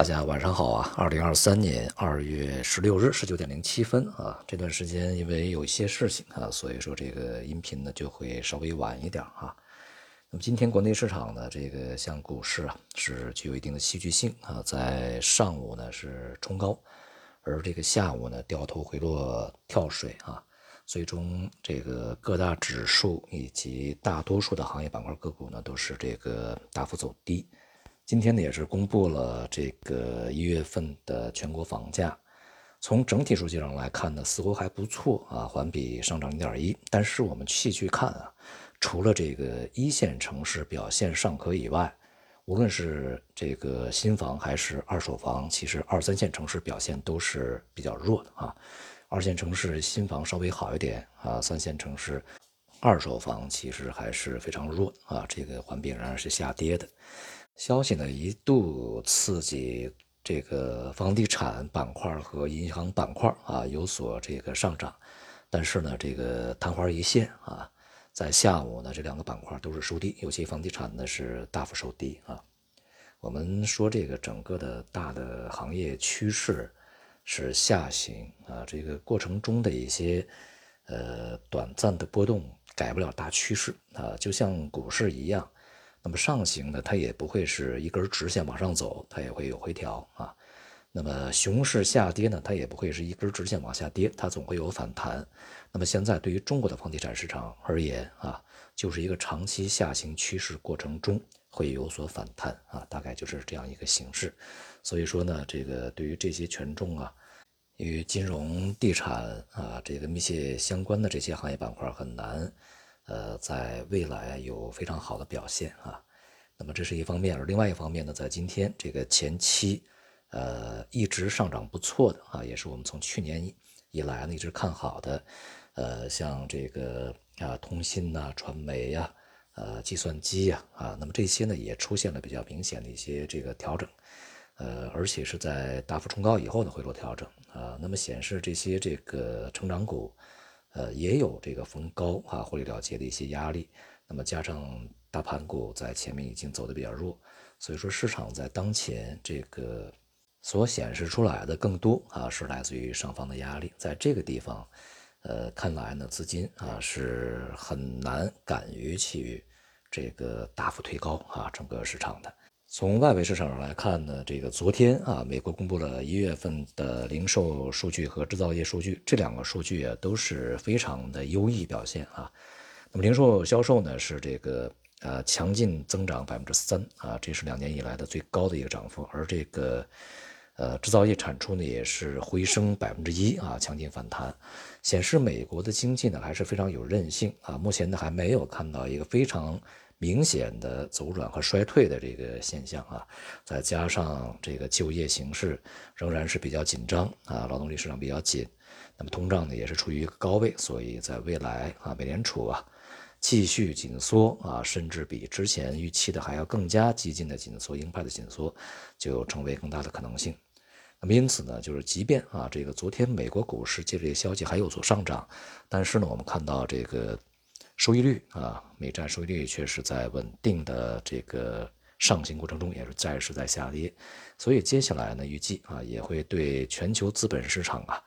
大家晚上好啊！二零二三年二月十六日十九点零七分啊，这段时间因为有一些事情啊，所以说这个音频呢就会稍微晚一点啊。那么今天国内市场呢，这个像股市啊是具有一定的戏剧性啊，在上午呢是冲高，而这个下午呢掉头回落跳水啊，最终这个各大指数以及大多数的行业板块个股呢都是这个大幅走低。今天呢也是公布了这个一月份的全国房价，从整体数据上来看呢，似乎还不错啊，环比上涨零点一。但是我们细去看啊，除了这个一线城市表现尚可以外，无论是这个新房还是二手房，其实二三线城市表现都是比较弱的啊。二线城市新房稍微好一点啊，三线城市二手房其实还是非常弱啊，这个环比仍然是下跌的。消息呢一度刺激这个房地产板块和银行板块啊有所这个上涨，但是呢这个昙花一现啊，在下午呢这两个板块都是收低，尤其房地产呢是大幅收低啊。我们说这个整个的大的行业趋势是下行啊，这个过程中的一些呃短暂的波动改不了大趋势啊，就像股市一样。那么上行呢，它也不会是一根直线往上走，它也会有回调啊。那么熊市下跌呢，它也不会是一根直线往下跌，它总会有反弹。那么现在对于中国的房地产市场而言啊，就是一个长期下行趋势过程中会有所反弹啊，大概就是这样一个形式。所以说呢，这个对于这些权重啊，与金融、地产啊这个密切相关的这些行业板块很难。呃，在未来有非常好的表现啊，那么这是一方面，而另外一方面呢，在今天这个前期，呃，一直上涨不错的啊，也是我们从去年以来呢一直看好的，呃，像这个啊，通信呐、传媒呀、呃，计算机呀啊，那么这些呢也出现了比较明显的一些这个调整，呃，而且是在大幅冲高以后的回落调整啊，那么显示这些这个成长股。呃，也有这个逢高啊获利了结的一些压力，那么加上大盘股在前面已经走的比较弱，所以说市场在当前这个所显示出来的更多啊是来自于上方的压力，在这个地方，呃，看来呢资金啊是很难敢于去这个大幅推高啊整个市场的。从外围市场上来看呢，这个昨天啊，美国公布了一月份的零售数据和制造业数据，这两个数据啊都是非常的优异表现啊。那么零售销售呢是这个呃强劲增长百分之三啊，这是两年以来的最高的一个涨幅。而这个呃制造业产出呢也是回升百分之一啊，强劲反弹，显示美国的经济呢还是非常有韧性啊。目前呢还没有看到一个非常。明显的走软和衰退的这个现象啊，再加上这个就业形势仍然是比较紧张啊，劳动力市场比较紧，那么通胀呢也是处于一个高位，所以在未来啊，美联储啊继续紧缩啊，甚至比之前预期的还要更加激进的紧缩，鹰派的紧缩就成为更大的可能性。那么因此呢，就是即便啊这个昨天美国股市借这些消息还有所上涨，但是呢，我们看到这个。收益率啊，美债收益率确实在稳定的这个上行过程中，也是债是在下跌，所以接下来呢，预计啊也会对全球资本市场啊，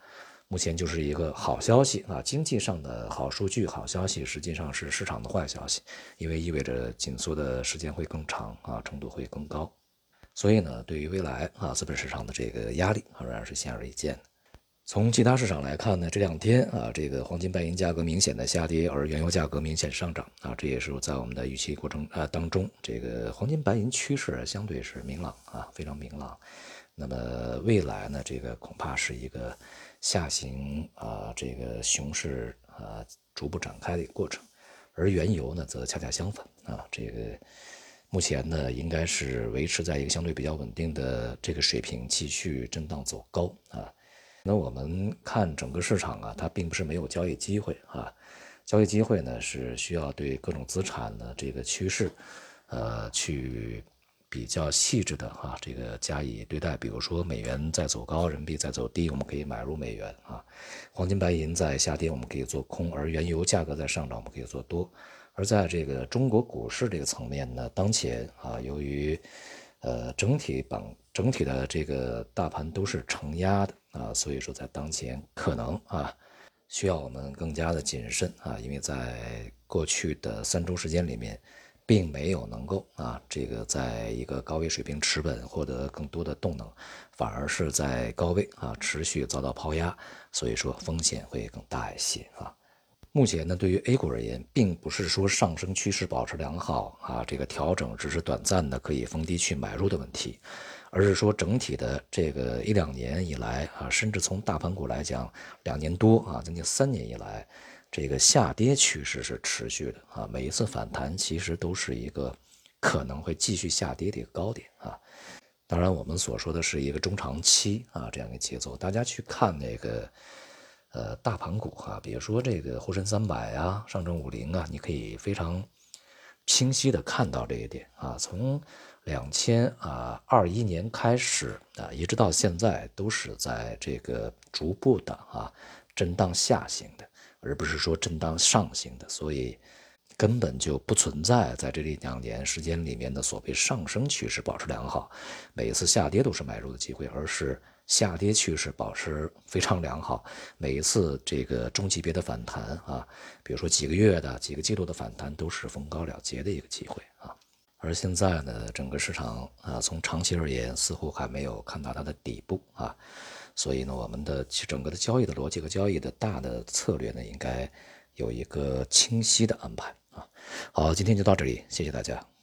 目前就是一个好消息。啊，经济上的好数据、好消息，实际上是市场的坏消息，因为意味着紧缩的时间会更长啊，程度会更高，所以呢，对于未来啊资本市场的这个压力仍然是显而易见的。从其他市场来看呢，这两天啊，这个黄金、白银价格明显的下跌，而原油价格明显上涨啊，这也是在我们的预期过程啊当中，这个黄金、白银趋势相对是明朗啊，非常明朗。那么未来呢，这个恐怕是一个下行啊，这个熊市啊逐步展开的一个过程，而原油呢则恰恰相反啊，这个目前呢应该是维持在一个相对比较稳定的这个水平，继续震荡走高啊。那我们看整个市场啊，它并不是没有交易机会啊，交易机会呢是需要对各种资产的这个趋势，呃，去比较细致的哈，这个加以对待。比如说美元在走高，人民币在走低，我们可以买入美元啊；黄金、白银在下跌，我们可以做空；而原油价格在上涨，我们可以做多。而在这个中国股市这个层面呢，当前啊，由于呃整体板整体的这个大盘都是承压的啊，所以说在当前可能啊，需要我们更加的谨慎啊，因为在过去的三周时间里面。并没有能够啊，这个在一个高位水平持稳，获得更多的动能，反而是在高位啊持续遭到抛压，所以说风险会更大一些啊。目前呢，对于 A 股而言，并不是说上升趋势保持良好啊，这个调整只是短暂的可以逢低去买入的问题，而是说整体的这个一两年以来啊，甚至从大盘股来讲，两年多啊，将近三年以来。这个下跌趋势是持续的啊，每一次反弹其实都是一个可能会继续下跌的一个高点啊。当然，我们所说的是一个中长期啊这样一个节奏。大家去看那个呃大盘股啊，比如说这个沪深三百啊、上证五零啊，你可以非常清晰的看到这一点啊。从两千啊二一年开始啊，一直到现在都是在这个逐步的啊震荡下行的。而不是说震荡上行的，所以根本就不存在在这里两年时间里面的所谓上升趋势保持良好，每一次下跌都是买入的机会，而是下跌趋势保持非常良好，每一次这个中级别的反弹啊，比如说几个月的、几个季度的反弹都是逢高了结的一个机会啊。而现在呢，整个市场啊，从长期而言似乎还没有看到它的底部啊。所以呢，我们的整个的交易的逻辑和交易的大的策略呢，应该有一个清晰的安排啊。好，今天就到这里，谢谢大家。